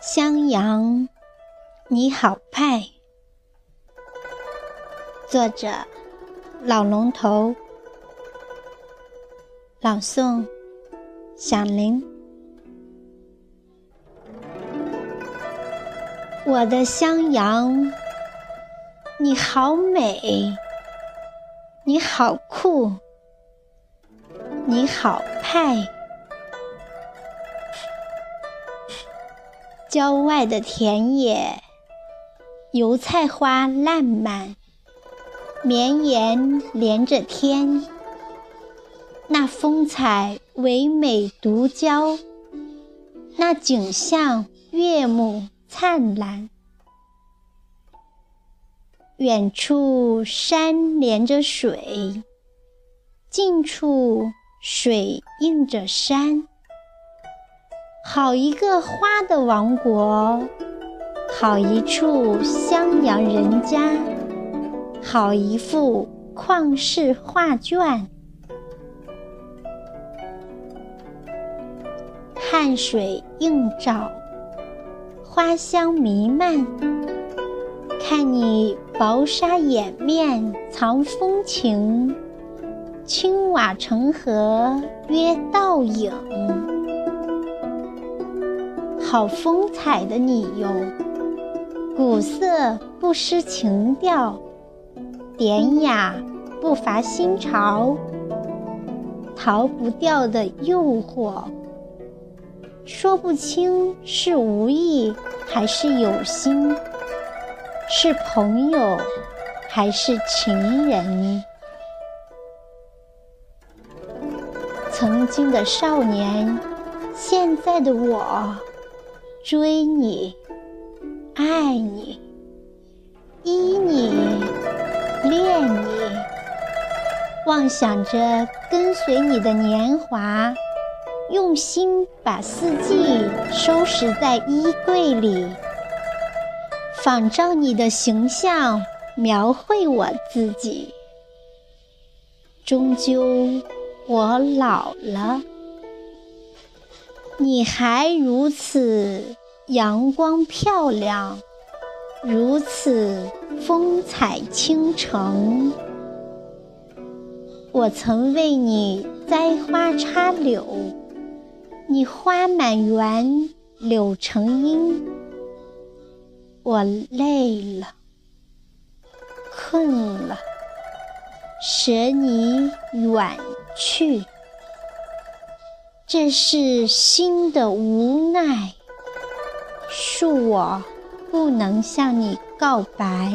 襄阳你好派。作者老龙头朗诵响铃。我的襄阳你好美，你好酷，你好派。郊外的田野，油菜花烂漫，绵延连着天。那风采唯美独娇，那景象悦目灿烂。远处山连着水，近处水映着山。好一个花的王国，好一处襄阳人家，好一幅旷世画卷。汗水映照，花香弥漫。看你薄纱掩面藏风情，青瓦成河约倒影。好风采的你哟，古色不失情调，典雅不乏新潮，逃不掉的诱惑，说不清是无意还是有心，是朋友还是情人。曾经的少年，现在的我。追你，爱你，依你，恋你，妄想着跟随你的年华，用心把四季收拾在衣柜里，仿照你的形象描绘我自己。终究，我老了。你还如此阳光漂亮，如此风采倾城。我曾为你栽花插柳，你花满园，柳成荫。我累了，困了，舍你远去。这是心的无奈，恕我不能向你告白。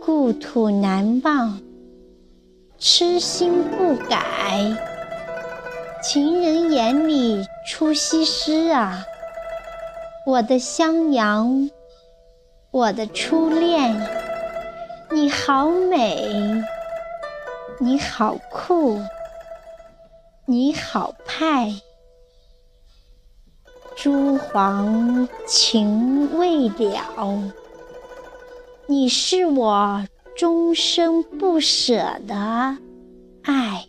故土难忘，痴心不改。情人眼里出西施啊！我的襄阳，我的初恋，你好美，你好酷。你好派，朱黄情未了，你是我终生不舍的爱。